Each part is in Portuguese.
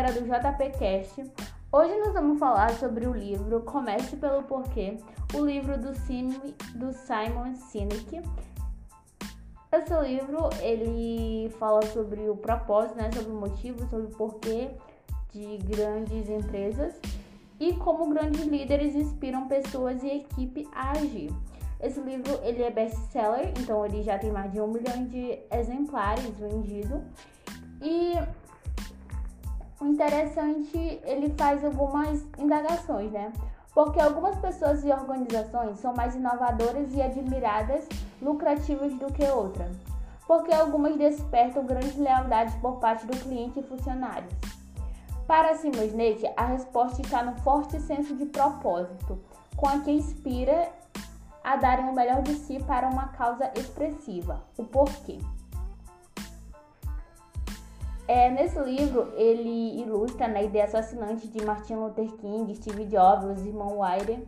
galera do JPcast. Hoje nós vamos falar sobre o livro Comece pelo Porquê, o livro do, Sim, do Simon Sinek. Esse livro ele fala sobre o propósito, né, sobre o motivo, sobre o porquê de grandes empresas e como grandes líderes inspiram pessoas e equipe a agir. Esse livro ele é best-seller, então ele já tem mais de um milhão de exemplares vendidos e o interessante, ele faz algumas indagações, né? Porque algumas pessoas e organizações são mais inovadoras e admiradas, lucrativas do que outras. Porque algumas despertam grande lealdade por parte do cliente e funcionários. Para Simon Sinek, a resposta está no forte senso de propósito, com a que inspira a darem o melhor de si para uma causa expressiva, o porquê. É, nesse livro, ele ilustra na né, ideia fascinante de Martin Luther King, Steve Jobs, irmão Wilder.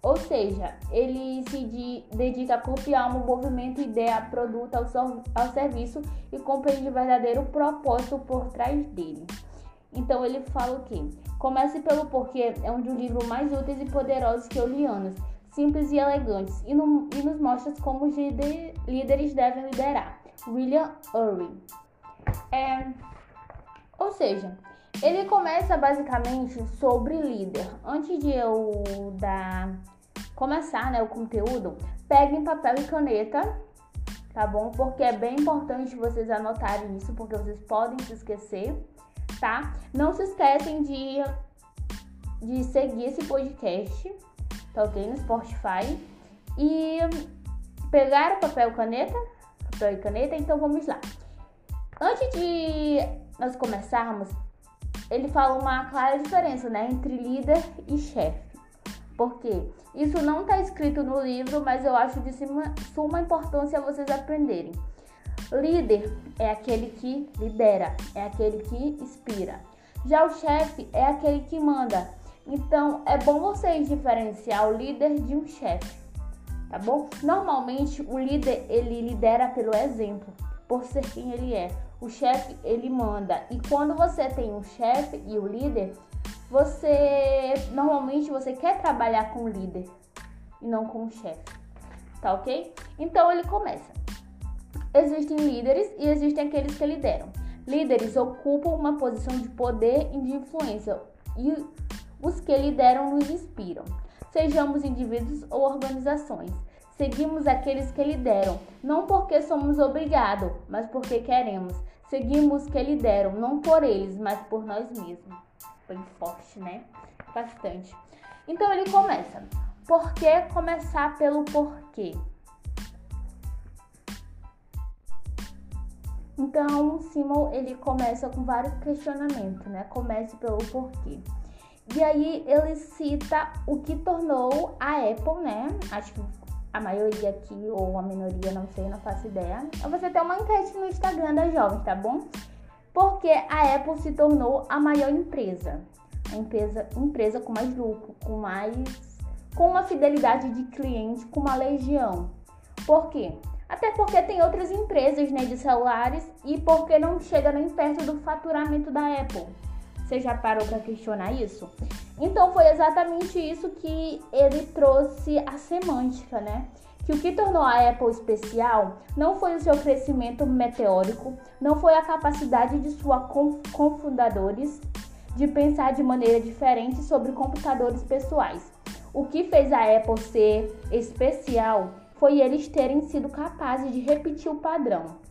Ou seja, ele se de, dedica a copiar um movimento, ideia, produto ao, ao serviço e compreende o verdadeiro propósito por trás dele. Então ele fala o quê? Comece pelo porquê é um dos livros mais úteis e poderosos que eu li anos, simples e elegantes, e, no, e nos mostra como os líder, líderes devem liderar. William Irwin. É, ou seja, ele começa basicamente sobre líder. Antes de eu dar, começar né, o conteúdo, peguem papel e caneta, tá bom? Porque é bem importante vocês anotarem isso, porque vocês podem se esquecer, tá? Não se esquecem de, de seguir esse podcast, tá ok? No Spotify. E pegar o papel e caneta, papel e caneta, então vamos lá. Antes de nós começarmos, ele fala uma clara diferença né, entre líder e chefe. Porque isso não está escrito no livro, mas eu acho de suma importância vocês aprenderem. Líder é aquele que lidera, é aquele que inspira. Já o chefe é aquele que manda. Então é bom vocês diferenciar o líder de um chefe, tá bom? Normalmente o líder ele lidera pelo exemplo, por ser quem ele é. O chefe ele manda. E quando você tem um chefe e o líder, você normalmente você quer trabalhar com o líder e não com o chefe. Tá ok? Então ele começa. Existem líderes e existem aqueles que lideram. Líderes ocupam uma posição de poder e de influência e os que lideram nos inspiram. Sejamos indivíduos ou organizações. Seguimos aqueles que lideram, não porque somos obrigados, mas porque queremos. Seguimos os que lideram, não por eles, mas por nós mesmos. Bem forte, né? Bastante. Então ele começa. Por que começar pelo porquê? Então, Simon, ele começa com vários questionamentos, né? Comece pelo porquê. E aí ele cita o que tornou a Apple, né? Acho que a maioria aqui, ou a minoria, não sei, não faço ideia. Eu vou ter uma enquete no Instagram das jovens, tá bom? Porque a Apple se tornou a maior empresa. A empresa, empresa com mais lucro, com mais. com uma fidelidade de cliente, com uma legião. Por quê? Até porque tem outras empresas né, de celulares e porque não chega nem perto do faturamento da Apple. Você já parou para questionar isso? Então foi exatamente isso que ele trouxe a semântica, né? Que o que tornou a Apple especial não foi o seu crescimento meteórico, não foi a capacidade de suas cofundadores de pensar de maneira diferente sobre computadores pessoais. O que fez a Apple ser especial foi eles terem sido capazes de repetir o padrão.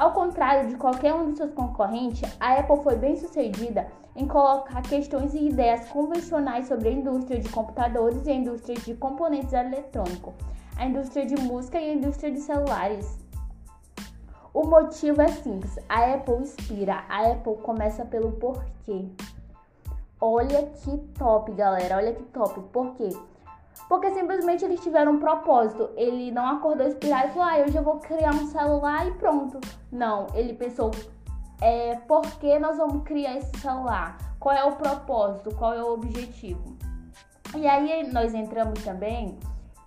Ao contrário de qualquer um de seus concorrentes, a Apple foi bem sucedida em colocar questões e ideias convencionais sobre a indústria de computadores e a indústria de componentes eletrônicos, a indústria de música e a indústria de celulares. O motivo é simples: a Apple inspira, a Apple começa pelo porquê. Olha que top, galera, olha que top. Por quê? Porque simplesmente eles tiveram um propósito. Ele não acordou inspirado e falou: ah, hoje eu vou criar um celular e pronto. Não, ele pensou: é, por que nós vamos criar esse celular? Qual é o propósito? Qual é o objetivo? E aí nós entramos também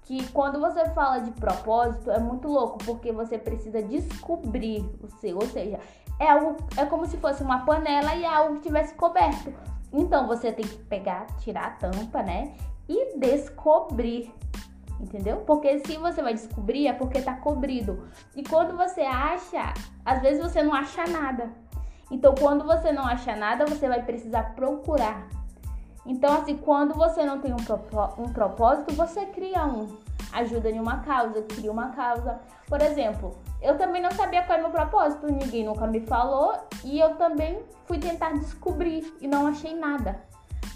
que quando você fala de propósito é muito louco, porque você precisa descobrir o seu, ou seja, é algo é como se fosse uma panela e é algo que tivesse coberto. Então você tem que pegar, tirar a tampa, né? E descobrir. Entendeu? Porque se você vai descobrir é porque tá cobrido. E quando você acha, às vezes você não acha nada. Então, quando você não acha nada, você vai precisar procurar. Então, assim, quando você não tem um, um propósito, você cria um. Ajuda em uma causa, cria uma causa. Por exemplo, eu também não sabia qual é meu propósito, ninguém nunca me falou e eu também fui tentar descobrir e não achei nada.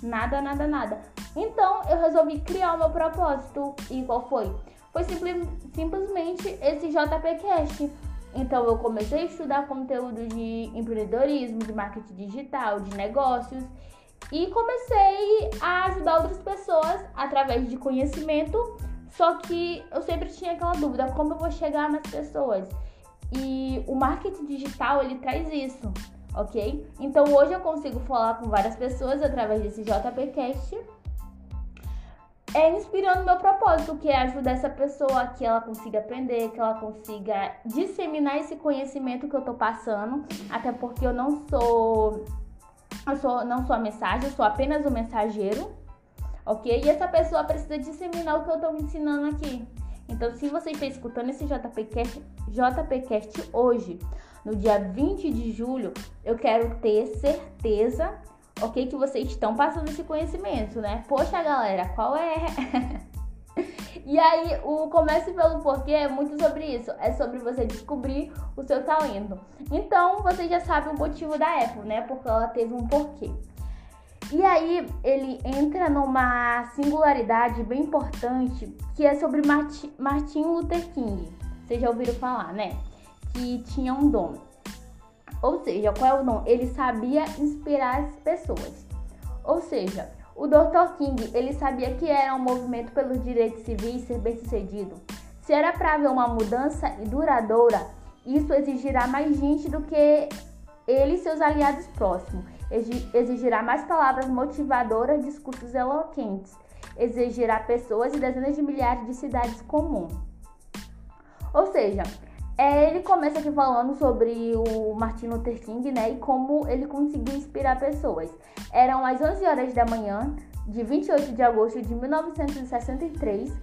Nada, nada, nada. Então eu resolvi criar o meu propósito. E qual foi? Foi simples, simplesmente esse JPCast. Então eu comecei a estudar conteúdo de empreendedorismo, de marketing digital, de negócios e comecei a ajudar outras pessoas através de conhecimento. Só que eu sempre tinha aquela dúvida, como eu vou chegar nas pessoas? E o marketing digital, ele traz isso, ok? Então hoje eu consigo falar com várias pessoas através desse JPcast é inspirando meu propósito, que é ajudar essa pessoa a que ela consiga aprender, que ela consiga disseminar esse conhecimento que eu tô passando, até porque eu não sou eu sou, não sou a mensagem, eu sou apenas o mensageiro, ok? E essa pessoa precisa disseminar o que eu tô ensinando aqui. Então, se você está escutando esse JPcast, JPcast hoje, no dia 20 de julho, eu quero ter certeza ok? Que vocês estão passando esse conhecimento, né? Poxa, galera, qual é? e aí, o Comece pelo Porquê é muito sobre isso. É sobre você descobrir o seu talento. Então, você já sabe o motivo da Apple, né? Porque ela teve um porquê. E aí, ele entra numa singularidade bem importante, que é sobre Martin Luther King. Vocês já ouviram falar, né? Que tinha um dom. Ou seja, qual é o dom? Ele sabia inspirar as pessoas. Ou seja, o Dr. King, ele sabia que era um movimento pelos direitos civis ser bem-sucedido. Se era para haver uma mudança e duradoura, isso exigirá mais gente do que ele e seus aliados próximos. Exigirá mais palavras motivadoras, discursos eloquentes. Exigirá pessoas e dezenas de milhares de cidades comuns. Ou seja, é, ele começa aqui falando sobre o Martin Luther King, né, e como ele conseguiu inspirar pessoas. Eram as 11 horas da manhã, de 28 de agosto de 1963,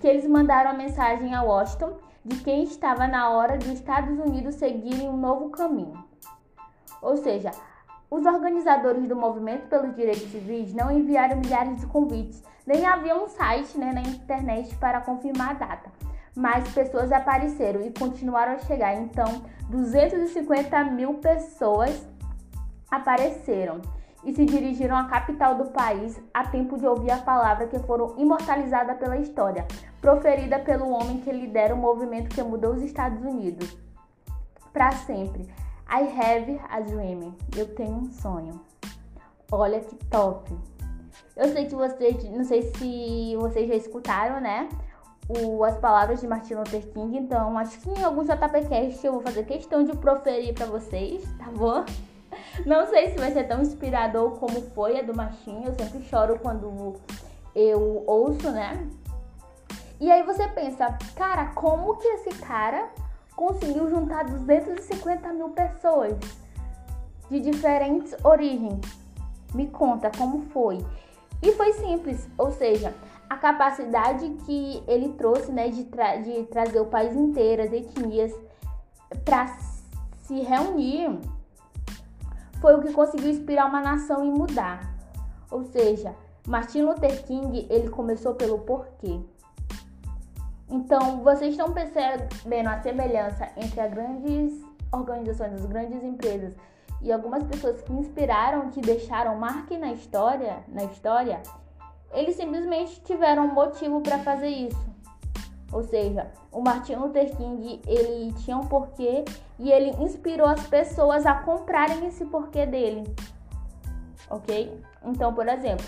que eles mandaram a mensagem a Washington de que estava na hora dos Estados Unidos seguirem um novo caminho. Ou seja, os organizadores do movimento pelos direitos civis não enviaram milhares de convites, nem havia um site né, na internet para confirmar a data mais pessoas apareceram e continuaram a chegar. Então, 250 mil pessoas apareceram e se dirigiram à capital do país a tempo de ouvir a palavra que foram imortalizadas pela história, proferida pelo homem que lidera o movimento que mudou os Estados Unidos para sempre. I have a dream. Eu tenho um sonho. Olha que top. Eu sei que vocês, não sei se vocês já escutaram, né? o, as palavras de Martin Luther King, então acho que em algum JPcast eu vou fazer questão de proferir para vocês, tá bom? Não sei se vai ser tão inspirador como foi a do Martin, eu sempre choro quando eu ouço, né? E aí você pensa, cara, como que esse cara conseguiu juntar 250 mil pessoas de diferentes origens? Me conta como foi. E foi simples, ou seja, a capacidade que ele trouxe né, de, tra de trazer o país inteiro, as etnias, para se reunir, foi o que conseguiu inspirar uma nação e mudar. Ou seja, Martin Luther King ele começou pelo porquê. Então, vocês estão percebendo a semelhança entre as grandes organizações, as grandes empresas e algumas pessoas que inspiraram, que deixaram marca na história, na história, eles simplesmente tiveram um motivo para fazer isso. Ou seja, o Martin Luther King, ele tinha um porquê e ele inspirou as pessoas a comprarem esse porquê dele. OK? Então, por exemplo,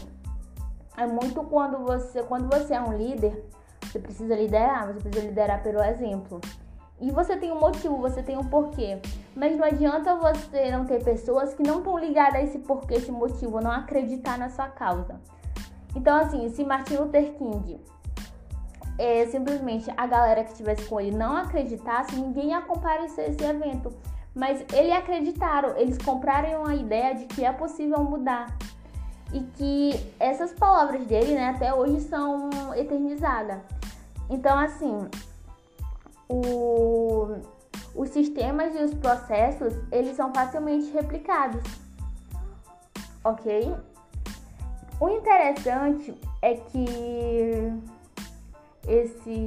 é muito quando você, quando você é um líder, você precisa liderar, você precisa liderar pelo exemplo. E você tem um motivo, você tem um porquê. Mas não adianta você não ter pessoas que não estão ligadas a esse porquê, esse motivo, não acreditar na sua causa. Então, assim, se Martin Luther King é, simplesmente a galera que estivesse com ele não acreditasse, ninguém ia comparecer a esse evento. Mas eles acreditaram, eles compraram a ideia de que é possível mudar. E que essas palavras dele, né, até hoje são eternizadas. Então, assim, o, os sistemas e os processos, eles são facilmente replicados. Ok? O interessante é que esse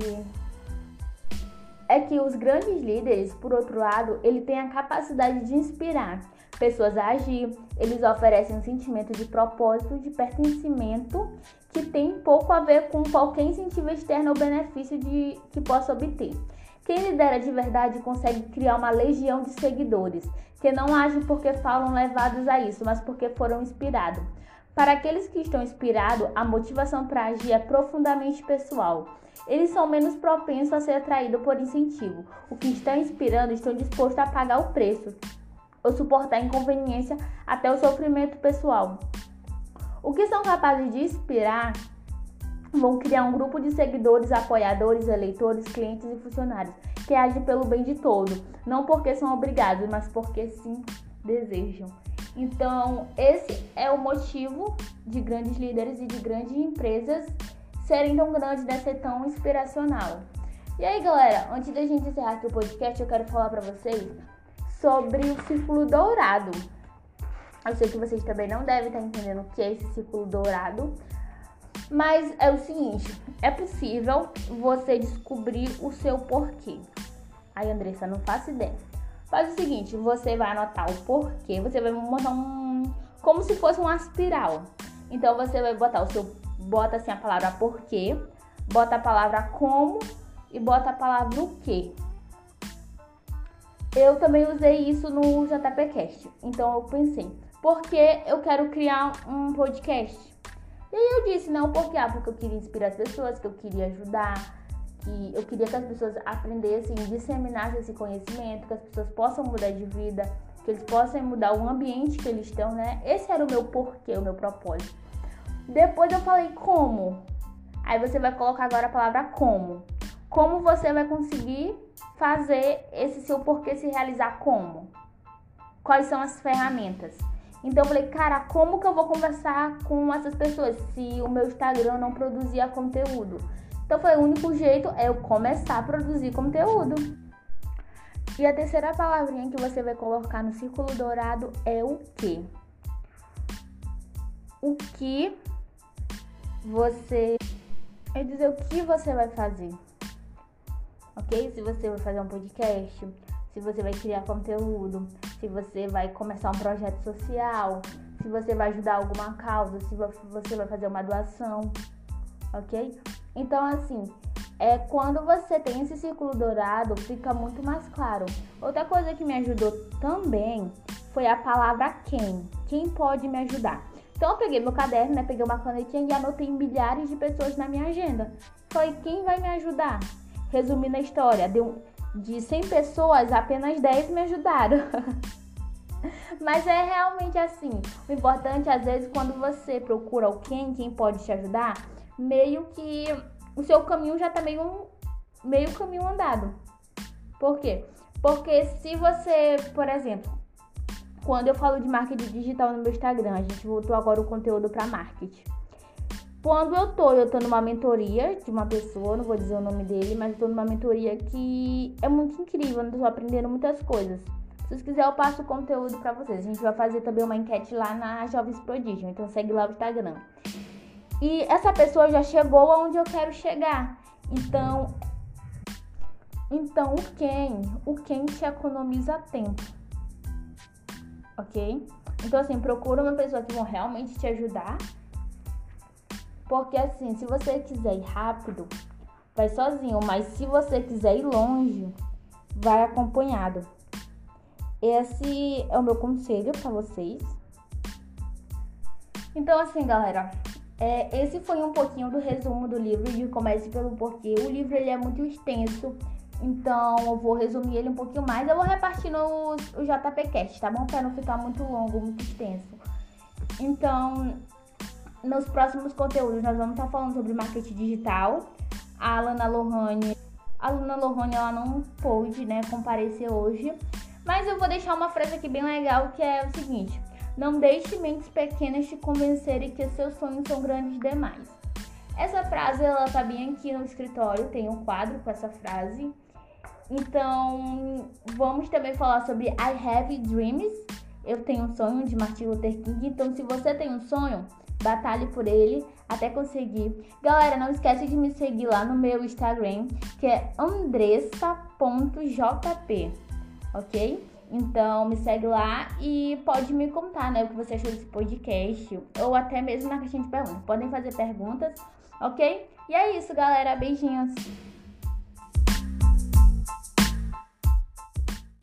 é que os grandes líderes, por outro lado, ele tem a capacidade de inspirar pessoas a agir. Eles oferecem um sentimento de propósito, de pertencimento, que tem pouco a ver com qualquer incentivo externo ou benefício de, que possa obter. Quem lidera de verdade consegue criar uma legião de seguidores, que não agem porque falam levados a isso, mas porque foram inspirados. Para aqueles que estão inspirados, a motivação para agir é profundamente pessoal. Eles são menos propensos a ser atraídos por incentivo. O que está inspirando estão dispostos a pagar o preço ou suportar inconveniência até o sofrimento pessoal. O que são capazes de inspirar vão criar um grupo de seguidores, apoiadores, eleitores, clientes e funcionários que agem pelo bem de todo, não porque são obrigados, mas porque sim desejam. Então, esse é o motivo de grandes líderes e de grandes empresas serem tão grandes, né, ser tão inspiracional. E aí, galera, antes da gente encerrar aqui o podcast, eu quero falar para vocês sobre o círculo dourado. Eu sei que vocês também não devem estar entendendo o que é esse círculo dourado, mas é o seguinte, é possível você descobrir o seu porquê. Aí, Andressa, não faço ideia. Faz o seguinte, você vai anotar o porquê, você vai montar um como se fosse uma espiral. Então você vai botar o seu bota assim a palavra porquê, bota a palavra como e bota a palavra o que. Eu também usei isso no JPcast. Então eu pensei, porque eu quero criar um podcast. E aí eu disse, não, porque ah, porque eu queria inspirar as pessoas, que eu queria ajudar, que eu queria que as pessoas aprendessem, disseminassem esse conhecimento, que as pessoas possam mudar de vida, que eles possam mudar o ambiente que eles estão, né? Esse era o meu porquê, o meu propósito. Depois eu falei como. Aí você vai colocar agora a palavra como. Como você vai conseguir fazer esse seu porquê se realizar como? Quais são as ferramentas? Então eu falei, cara, como que eu vou conversar com essas pessoas se o meu Instagram não produzia conteúdo? Então foi o único jeito é eu começar a produzir conteúdo. E a terceira palavrinha que você vai colocar no círculo dourado é o que. O que você é dizer o que você vai fazer. Ok? Se você vai fazer um podcast, se você vai criar conteúdo, se você vai começar um projeto social, se você vai ajudar alguma causa, se você vai fazer uma doação, ok? Então, assim, é quando você tem esse círculo dourado, fica muito mais claro. Outra coisa que me ajudou também foi a palavra quem. Quem pode me ajudar? Então eu peguei meu caderno, né? Peguei uma canetinha e anotei milhares de pessoas na minha agenda. Falei, quem vai me ajudar? Resumindo a história, deu de 100 pessoas, apenas 10 me ajudaram. Mas é realmente assim. O importante, às vezes, quando você procura quem, quem pode te ajudar, meio que o seu caminho já tá meio, meio caminho andado. Por quê? Porque se você, por exemplo, quando eu falo de marketing digital no meu Instagram, a gente voltou agora o conteúdo para marketing. Quando eu tô, eu tô numa mentoria de uma pessoa, não vou dizer o nome dele, mas eu tô numa mentoria que é muito incrível, eu tô aprendendo muitas coisas. Se vocês quiserem, eu passo o conteúdo para vocês. A gente vai fazer também uma enquete lá na Jovens Prodigion, então segue lá o Instagram. E essa pessoa já chegou aonde eu quero chegar. Então, então o quem? O quem te economiza tempo. Ok? Então, assim, procura uma pessoa que vai realmente te ajudar. Porque, assim, se você quiser ir rápido, vai sozinho. Mas se você quiser ir longe, vai acompanhado. Esse é o meu conselho para vocês. Então, assim, galera, é, esse foi um pouquinho do resumo do livro de Comece pelo Porquê. O livro ele é muito extenso, então eu vou resumir ele um pouquinho mais. Eu vou repartir no o JPcast, tá bom? Para não ficar muito longo, muito extenso. Então, nos próximos conteúdos nós vamos estar falando sobre marketing digital. a Alana Lohane. A Alana Lohane ela não pôde, né, comparecer hoje, mas eu vou deixar uma frase aqui bem legal que é o seguinte: não deixe mentes pequenas te convencerem que seus sonhos são grandes demais. Essa frase ela tá bem aqui no escritório, tem um quadro com essa frase. Então, vamos também falar sobre I Have Dreams. Eu tenho um sonho de Martin Luther King. Então, se você tem um sonho, batalhe por ele até conseguir. Galera, não esquece de me seguir lá no meu Instagram, que é andressa.jp, ok? Então me segue lá e pode me contar, né, o que você achou desse podcast ou até mesmo na caixinha de perguntas. Podem fazer perguntas, ok? E é isso, galera. Beijinhos.